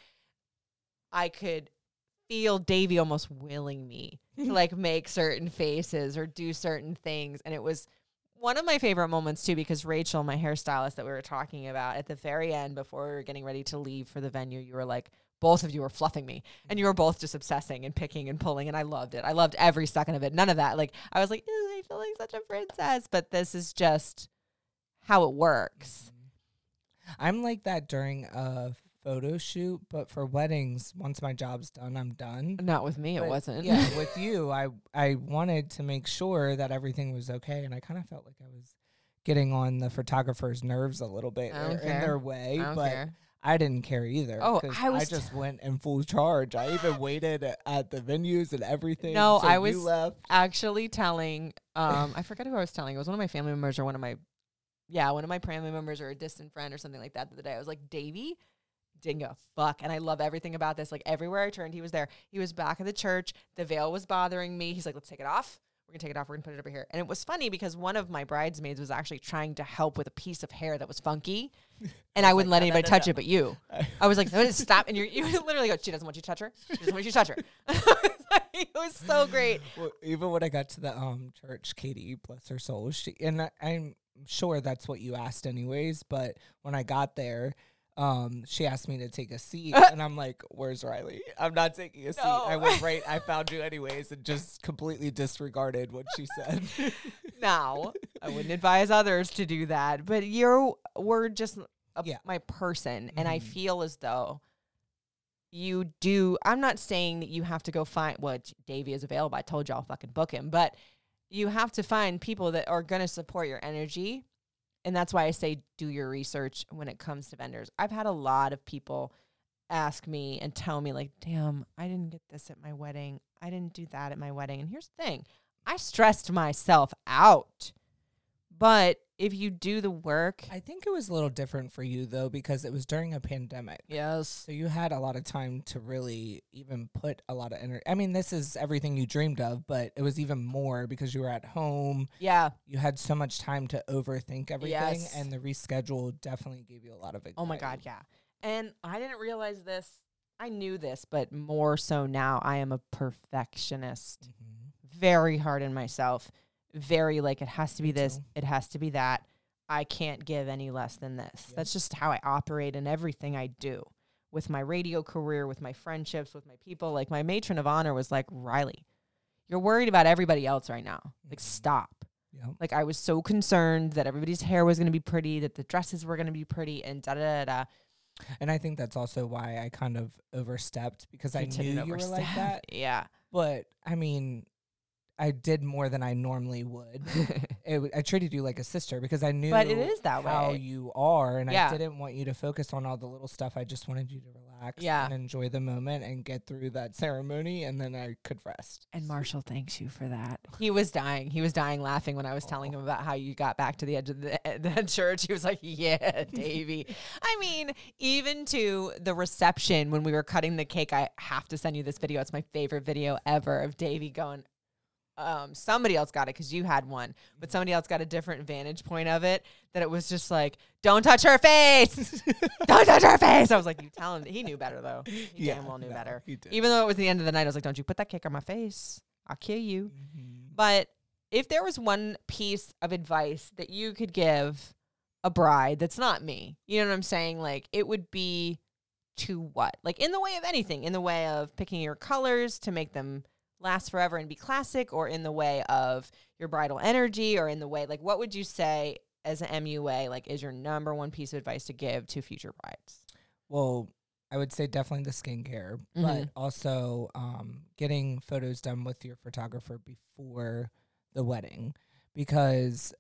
[SPEAKER 1] I could feel Davey almost willing me to like make certain faces or do certain things. And it was one of my favorite moments too, because Rachel, my hairstylist that we were talking about at the very end before we were getting ready to leave for the venue, you were like, both of you were fluffing me and you were both just obsessing and picking and pulling and I loved it. I loved every second of it. None of that. Like I was like, "Ew, I feel like such a princess, but this is just how it works. Mm-hmm.
[SPEAKER 2] I'm like that during a photo shoot, but for weddings, once my job's done, I'm done.
[SPEAKER 1] Not with me, it wasn't.
[SPEAKER 2] Yeah, with you, I I wanted to make sure that everything was okay, and I kind of felt like I was getting on the photographer's nerves a little bit or in their way,
[SPEAKER 1] I
[SPEAKER 2] but
[SPEAKER 1] care.
[SPEAKER 2] I didn't care either.
[SPEAKER 1] Oh, I was- I
[SPEAKER 2] just went in full charge. I even waited at- the venues and everything.
[SPEAKER 1] No,
[SPEAKER 2] so
[SPEAKER 1] I
[SPEAKER 2] you
[SPEAKER 1] was
[SPEAKER 2] left.
[SPEAKER 1] actually telling um I forget who I was telling. It was one of my family members or one of my yeah, one of my family members or a distant friend or something like that the other day. I was like, Davey didn't give a fuck. And I love everything about this. Like everywhere I turned, he was there. He was back at the church. The veil was bothering me. He's like, let's take it off. We're gonna take it off. We're gonna put it over here. And it was funny because one of my bridesmaids was actually trying to help with a piece of hair that was funky. And I wouldn't let
[SPEAKER 2] "No, no,
[SPEAKER 1] anybody
[SPEAKER 2] no,
[SPEAKER 1] touch
[SPEAKER 2] no."
[SPEAKER 1] it but you. I was like, "No, just stop. And you're, you literally go, she doesn't want you to touch her. She doesn't want you to touch her. it was so great.
[SPEAKER 2] Well, even when I got to the um church, Katie, bless her soul, she and I, I'm sure that's what you asked anyways. But when I got there, um, she asked me to take a seat, and I'm like, "Where's Riley? I'm not taking a seat." I went right. I found you anyways, and just completely disregarded what she said.
[SPEAKER 1] now. I wouldn't advise others to do that, but you were just a,
[SPEAKER 2] Yeah.
[SPEAKER 1] my person, and I
[SPEAKER 2] Mhm.
[SPEAKER 1] feel as though you do. I'm not saying that you have to go find what Davey is available. I told you I'll fucking book him, but you have to find people that are going to support your energy. And that's why I say do your research when it comes to vendors. I've had a lot of people ask me and tell me, like, damn, I didn't get this at my wedding. I didn't do that at my wedding. And here's the thing I stressed myself out. But if you do the work,
[SPEAKER 2] I think it was a little different for you though because it was during a pandemic.
[SPEAKER 1] yes.
[SPEAKER 2] So you had a lot of time to really even put a lot of energy. I mean, this is everything you dreamed of, but it was even more because you were at home.
[SPEAKER 1] Yeah.
[SPEAKER 2] You had so much time to overthink everything,
[SPEAKER 1] Yes.
[SPEAKER 2] and the reschedule definitely gave you a lot of anxiety.
[SPEAKER 1] Oh my God, yeah. And I didn't realize this. I knew this, but more so now. I am a perfectionist.
[SPEAKER 2] Mhm.
[SPEAKER 1] Very hard on myself. Very like it has to be this, it has to be that. I can't give any less than this. That's just how I operate in everything I do. With my radio career, with my friendships, with my people. Like my matron of honor was like, Riley, you're worried about everybody else right now. Like,
[SPEAKER 2] Mhm.
[SPEAKER 1] stop.
[SPEAKER 2] Yep.
[SPEAKER 1] Like I was so concerned that everybody's hair was going to be pretty, that the dresses were going to be pretty, and da da da da.
[SPEAKER 2] And I think that's also why I kind of overstepped because I knew
[SPEAKER 1] didn't
[SPEAKER 2] you were like that.
[SPEAKER 1] Yeah.
[SPEAKER 2] But I mean, I did more than I normally would. it, w- I treated you like a sister because I knew
[SPEAKER 1] But it is that
[SPEAKER 2] how
[SPEAKER 1] way.
[SPEAKER 2] you are, and
[SPEAKER 1] Yeah.
[SPEAKER 2] I didn't want you to focus on all the little stuff. I just wanted you to relax
[SPEAKER 1] Yeah.
[SPEAKER 2] and enjoy the moment and get through that ceremony, and then I could rest.
[SPEAKER 1] And Marshall thanks you for that. He was dying. He was dying laughing when I was telling oh. him about how you got back to the edge of the, the church. He was like, "Yeah, Davy." I mean, even to the reception when we were cutting the cake, I have to send you this video. It's my favorite video ever of Davy going. Um, somebody else got it because you had one, but somebody else got a different vantage point of it. That it was just like, "Don't touch her face, don't touch her face." I was like, "You tell him." He knew better though. He
[SPEAKER 2] Yeah,
[SPEAKER 1] damn well knew
[SPEAKER 2] no,
[SPEAKER 1] better.
[SPEAKER 2] he did.
[SPEAKER 1] Even though it was the end of the night, I was like, "Don't you put that cake on my face? I'll kill you."
[SPEAKER 2] Mhm.
[SPEAKER 1] But if there was one piece of advice that you could give a bride that's not me, you know what I'm saying? Like it would be to what? Like in the way of anything, in the way of picking your colors to make them last forever and be classic, or in the way of your bridal energy, or in the way like what would you say as an MUA like is your number one piece of advice to give to future brides?
[SPEAKER 2] Well, I would say definitely the skincare,
[SPEAKER 1] Mhm.
[SPEAKER 2] but also um, getting photos done with your photographer before the wedding because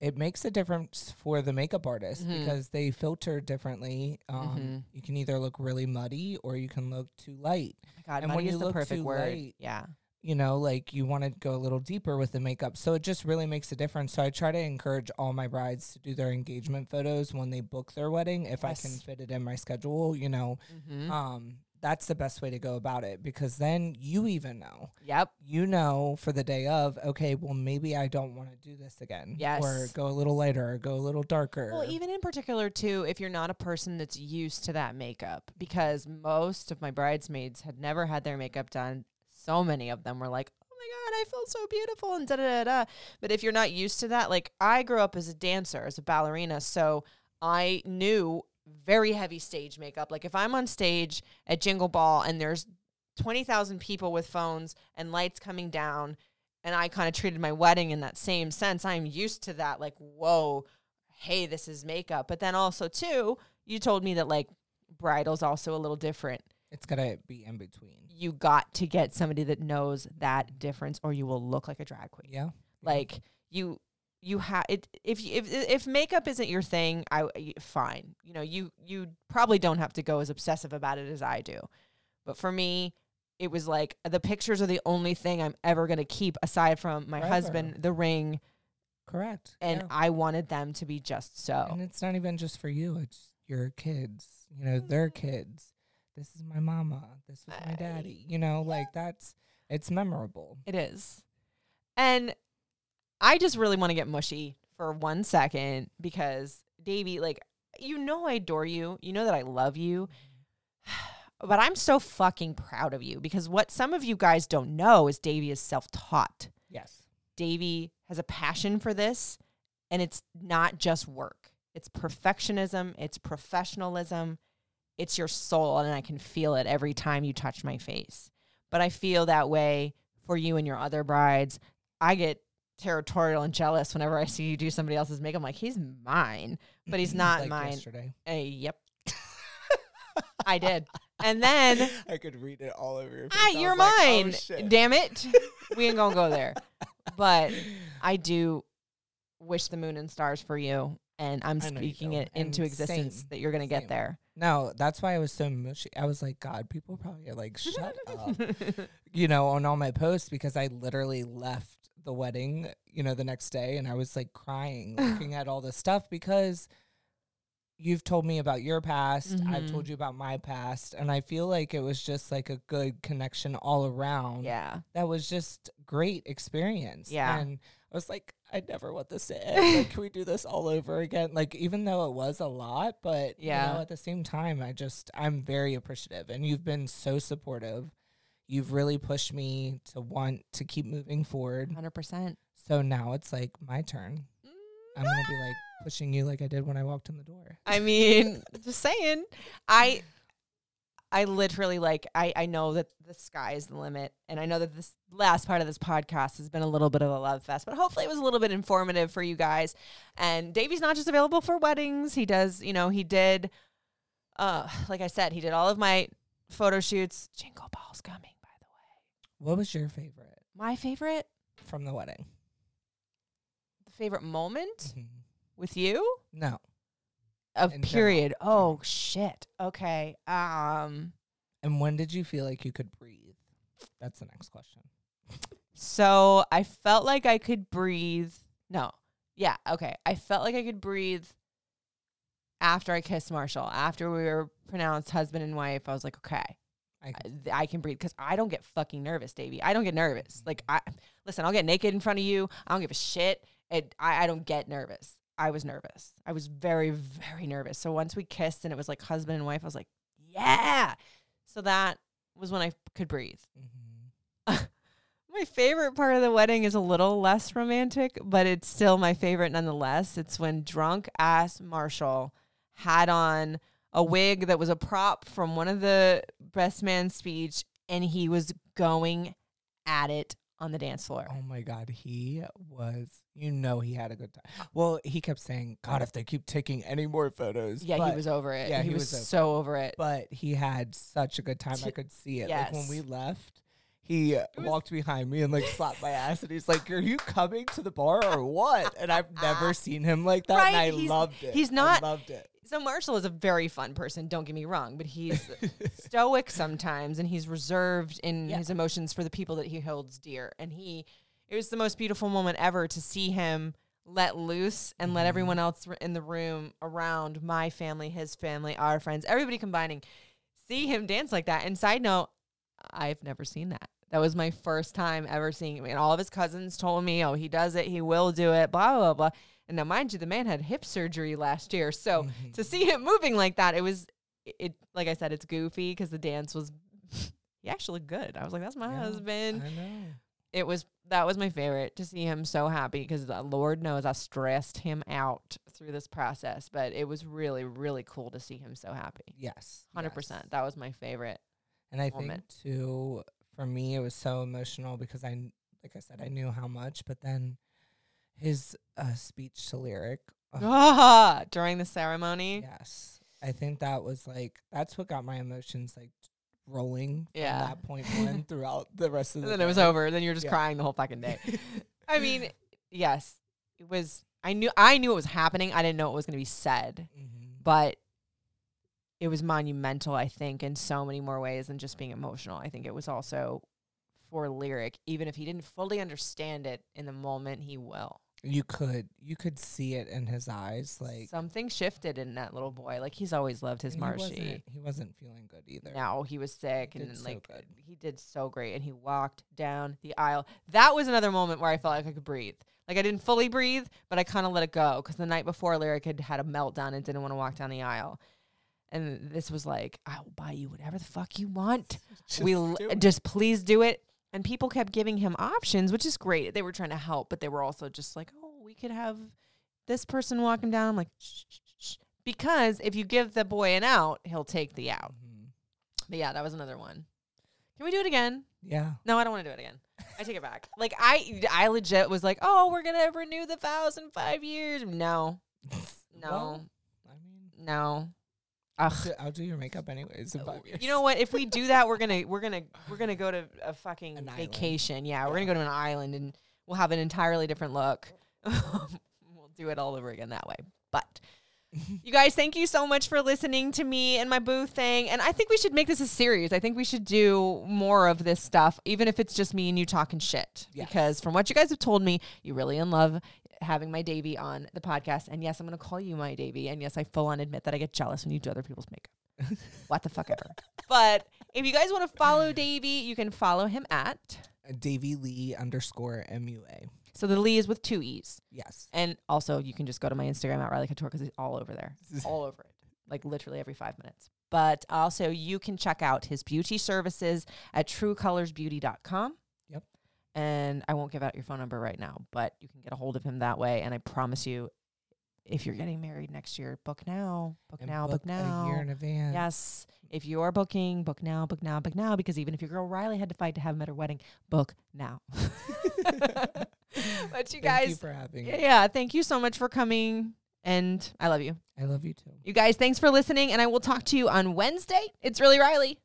[SPEAKER 2] it makes a difference for the makeup artist
[SPEAKER 1] Mhm.
[SPEAKER 2] because they filter differently. Um,
[SPEAKER 1] Mhm.
[SPEAKER 2] You can either look really muddy or you can look too light.
[SPEAKER 1] Oh God,
[SPEAKER 2] And when you
[SPEAKER 1] is the
[SPEAKER 2] look
[SPEAKER 1] perfect
[SPEAKER 2] too
[SPEAKER 1] word.
[SPEAKER 2] light,
[SPEAKER 1] Yeah.
[SPEAKER 2] you know, like you want to go a little deeper with the makeup. So it just really makes a difference. So I try to encourage all my brides to do their engagement photos when they book their wedding if I can fit it in my schedule, you know.
[SPEAKER 1] Mm-hmm.
[SPEAKER 2] Um that's the best way to go about it because then you even know.
[SPEAKER 1] yep.
[SPEAKER 2] You know for the day of, okay, well maybe I don't want to do this again.
[SPEAKER 1] Yes.
[SPEAKER 2] Or go a little lighter or go a little darker.
[SPEAKER 1] Well, even in particular, too, if you're not a person that's used to that makeup, because most of my bridesmaids had never had their makeup done. So many of them were like, oh my God, I feel so beautiful, and da da da da. But if you're not used to that, like I grew up as a dancer, as a ballerina, so I knew very heavy stage makeup. Like if I'm on stage at Jingle Ball and there's 20,000 people with phones and lights coming down, and I kind of treated my wedding in that same sense, I'm used to that. Like, whoa, hey, this is makeup. But then also, too, you told me that like bridal's also a little different.
[SPEAKER 2] it's gotta be in between.
[SPEAKER 1] You got to get somebody that knows that difference, or you will look like a drag queen.
[SPEAKER 2] Yeah.
[SPEAKER 1] Like you, you have it. If if if makeup isn't your thing, I fine. You know, you you probably don't have to go as obsessive about it as I do. But for me, it was like the pictures are the only thing I'm ever gonna keep aside from my
[SPEAKER 2] Forever.
[SPEAKER 1] husband, the ring,
[SPEAKER 2] Correct.
[SPEAKER 1] and
[SPEAKER 2] yeah.
[SPEAKER 1] I wanted them to be just so.
[SPEAKER 2] And it's not even just for you, it's your kids. You know, their mm-hmm. kids. This is my mama. This is my daddy. You know, like that's it's memorable.
[SPEAKER 1] It is. And I just really want to get mushy for one second because Davey, like, you know I adore you. You know that I love you. But I'm so fucking proud of you because what some of you guys don't know is Davey is self-taught.
[SPEAKER 2] Yes.
[SPEAKER 1] Davey has a passion for this and it's not just work. It's perfectionism, it's professionalism, it's your soul and I can feel it every time you touch my face. But I feel that way for you and your other brides. I get territorial and jealous whenever I see you do somebody else's makeup. I'm like, he's mine, but he's not
[SPEAKER 2] like
[SPEAKER 1] mine.
[SPEAKER 2] Yesterday.
[SPEAKER 1] Uh, yep. I did. And then
[SPEAKER 2] I could read it all over your face.
[SPEAKER 1] ah, you're
[SPEAKER 2] was like, oh,
[SPEAKER 1] mine. Damn it. we ain't gonna go there. But I do wish the moon and stars for you. And I'm
[SPEAKER 2] I know you
[SPEAKER 1] speaking it into
[SPEAKER 2] And
[SPEAKER 1] existence
[SPEAKER 2] same.
[SPEAKER 1] that you're gonna get there.
[SPEAKER 2] No, that's why I was so mushy. I was like, God, people probably are like, shut up. You know, on all my posts because I literally left the wedding, you know, the next day and I was like crying looking at all this stuff because you've told me about your past. I've
[SPEAKER 1] Mhm.
[SPEAKER 2] told you about my past. And I feel like it was just like a good connection all around.
[SPEAKER 1] yeah.
[SPEAKER 2] That was just great experience.
[SPEAKER 1] Yeah.
[SPEAKER 2] And I was like, I never want this to end. like, can we do this all over again? Like, even though it was a lot, but
[SPEAKER 1] Yeah.
[SPEAKER 2] you know, at the same time, I just I'm very appreciative, and you've been so supportive. You've really pushed me to want to keep moving forward.
[SPEAKER 1] Hundred percent.
[SPEAKER 2] So now it's like my turn. I'm gonna be like pushing you like I did when I walked in the door.
[SPEAKER 1] I mean, just saying. I I literally like I I know that the sky is the limit and I know that this last part of this podcast has been a little bit of a love fest, but hopefully it was a little bit informative for you guys. And Davey's not just available for weddings. He does, you know, he did uh like I said, he did all of my photo shoots. Jingle Ball's coming, by the way.
[SPEAKER 2] What was your favorite
[SPEAKER 1] My favorite
[SPEAKER 2] from the wedding?
[SPEAKER 1] the favorite moment
[SPEAKER 2] Mhm.
[SPEAKER 1] with you?
[SPEAKER 2] No.
[SPEAKER 1] Of
[SPEAKER 2] In general.
[SPEAKER 1] period. Oh shit. Okay. Um
[SPEAKER 2] And when did you feel like you could breathe? That's the next question.
[SPEAKER 1] So I felt like I could breathe. No. Yeah. Okay. I felt like I could breathe after I kissed Marshall. After we were pronounced husband and wife, I was like, okay,
[SPEAKER 2] I can-
[SPEAKER 1] I can breathe because I don't get fucking nervous, Davey. I don't get nervous. Like I listen, I'll get naked in front of you. I don't give a shit. It, I, I don't get nervous. I was nervous. I was very, very nervous. So once we kissed and it was like husband and wife, I was like, yeah. So that was when I could breathe.
[SPEAKER 2] Mm-hmm.
[SPEAKER 1] My favorite part of the wedding is a little less romantic, but it's still my favorite nonetheless. It's when drunk ass Marshall had on a wig that was a prop from one of the best man speech and he was going at it on the dance floor.
[SPEAKER 2] Oh my god, he was. You know, he had a good time. Well, he kept saying, "God, if they keep taking any more photos."
[SPEAKER 1] yeah,
[SPEAKER 2] but,
[SPEAKER 1] he was over it.
[SPEAKER 2] yeah,
[SPEAKER 1] he,
[SPEAKER 2] he
[SPEAKER 1] was,
[SPEAKER 2] was over
[SPEAKER 1] so over it.
[SPEAKER 2] But he had such a good time. I
[SPEAKER 1] T-
[SPEAKER 2] could see it. Like when we left, he uh, walked behind me and like slapped my ass, and he's like, "Are you coming to the bar or what?" And I've never seen him like that, and I
[SPEAKER 1] he's-
[SPEAKER 2] loved it.
[SPEAKER 1] he's
[SPEAKER 2] I
[SPEAKER 1] not-
[SPEAKER 2] loved it.
[SPEAKER 1] So Marshall is a very fun person, don't get me wrong, but he's stoic sometimes and he's reserved in
[SPEAKER 2] Yeah.
[SPEAKER 1] his emotions for the people that he holds dear. And he it was the most beautiful moment ever to see him let loose and let
[SPEAKER 2] Mm-hmm.
[SPEAKER 1] everyone else in the room around my family, his family, our friends, everybody combining, see him dance like that. And side note, I've never seen that. That was my first time ever seeing him. And all of his cousins told me, oh, he does it, he will do it, blah, blah, blah. And now, mind you, the man had hip surgery last year. So
[SPEAKER 2] Mm-hmm.
[SPEAKER 1] to see him moving like that, it was, it, like I said, it's goofy because the dance was, he actually looked good. I was like, that's my
[SPEAKER 2] Yeah,
[SPEAKER 1] husband.
[SPEAKER 2] I know.
[SPEAKER 1] It was, that was my favorite to see him so happy because the Lord knows I stressed him out through this process. But it was really, really cool to see him so happy.
[SPEAKER 2] Yes,
[SPEAKER 1] 100%.
[SPEAKER 2] yes.
[SPEAKER 1] That was my favorite.
[SPEAKER 2] And I
[SPEAKER 1] moment.
[SPEAKER 2] think too, for me, it was so emotional because I, like I said, I knew how much, but then his uh, speech to Lyric.
[SPEAKER 1] Ah, during the ceremony.
[SPEAKER 2] yes, I think that was like that's what got my emotions like rolling from
[SPEAKER 1] Yeah.
[SPEAKER 2] that point on throughout the rest of
[SPEAKER 1] And
[SPEAKER 2] the.
[SPEAKER 1] then it was over. Then you're just
[SPEAKER 2] Yeah.
[SPEAKER 1] crying the whole fucking day. I mean, yes, it was. I knew I knew it was happening. I didn't know it was going to be said,
[SPEAKER 2] Mhm.
[SPEAKER 1] but it was monumental. I think in so many more ways than just being emotional. I think it was also for Lyric. Even if he didn't fully understand it in the moment, he will.
[SPEAKER 2] You could you could see it in his eyes, like
[SPEAKER 1] Something shifted in that little boy. Like he's always loved his
[SPEAKER 2] and he
[SPEAKER 1] Marshy.
[SPEAKER 2] wasn't, he wasn't feeling good either.
[SPEAKER 1] No, he was sick
[SPEAKER 2] He
[SPEAKER 1] and
[SPEAKER 2] so
[SPEAKER 1] like
[SPEAKER 2] good.
[SPEAKER 1] he did so great and he walked down the aisle. That was another moment where I felt like I could breathe. Like I didn't fully breathe, but I kind of let it go because the night before Lyric had had a meltdown and didn't want to walk down the aisle. And this was like, I will buy you whatever the fuck you want. we
[SPEAKER 2] Just
[SPEAKER 1] l-
[SPEAKER 2] do it.
[SPEAKER 1] just please do it. And people kept giving him options, which is great. They were trying to help, but they were also just like, oh, we could have this person walk him down. I'm like, shh, shh, shh. Because if you give the boy an out, he'll take the out.
[SPEAKER 2] Mhm.
[SPEAKER 1] But yeah, that was another one. Can we do it again?
[SPEAKER 2] Yeah.
[SPEAKER 1] No, I don't want to do it again. I take it back. Like I, I legit was like, oh, we're gonna renew the vows in five years. No, no,
[SPEAKER 2] Well, I mean,
[SPEAKER 1] no. Ugh.
[SPEAKER 2] I'll do your makeup anyways. in five years.
[SPEAKER 1] You know what? If we do that, we're gonna we're gonna we're gonna go to a fucking
[SPEAKER 2] An
[SPEAKER 1] vacation. Yeah, we're gonna go to an island and we'll have an entirely different look. we'll do it all over again that way. But you guys, thank you so much for listening to me and my boo thing. And I think we should make this a series. I think we should do more of this stuff, even if it's just me and you talking shit.
[SPEAKER 2] Yes.
[SPEAKER 1] Because from what you guys have told me, you really in love having my Davy on the podcast. And yes, I'm gonna call you my Davy. And yes, I full on admit that I get jealous when you do other people's makeup. what the fuck ever. But if you guys want to follow Davy, you can follow him at
[SPEAKER 2] Davy Lee underscore MUA.
[SPEAKER 1] so the Lee is with two E's.
[SPEAKER 2] Yes.
[SPEAKER 1] And also you can just go to my Instagram at Riley Couture because it's all over there. all over it. Like literally every five minutes. But also you can check out his beauty services at truecolorsbeauty.com. And I won't give out your phone number right now, but you can get a hold of him that way. And I promise you, if you're getting married next year, book now. Book
[SPEAKER 2] And
[SPEAKER 1] now, book, now.
[SPEAKER 2] A year in advance.
[SPEAKER 1] Yes. If you're booking, book now, book now, book now. Because even if your girl Riley had to fight to have him at her wedding, book now. but you
[SPEAKER 2] Thank you
[SPEAKER 1] guys,
[SPEAKER 2] for having
[SPEAKER 1] yeah, yeah, thank you so much for coming. And I love you.
[SPEAKER 2] I love you too.
[SPEAKER 1] You guys, thanks for listening. And I will talk to you on Wednesday. It's really Riley.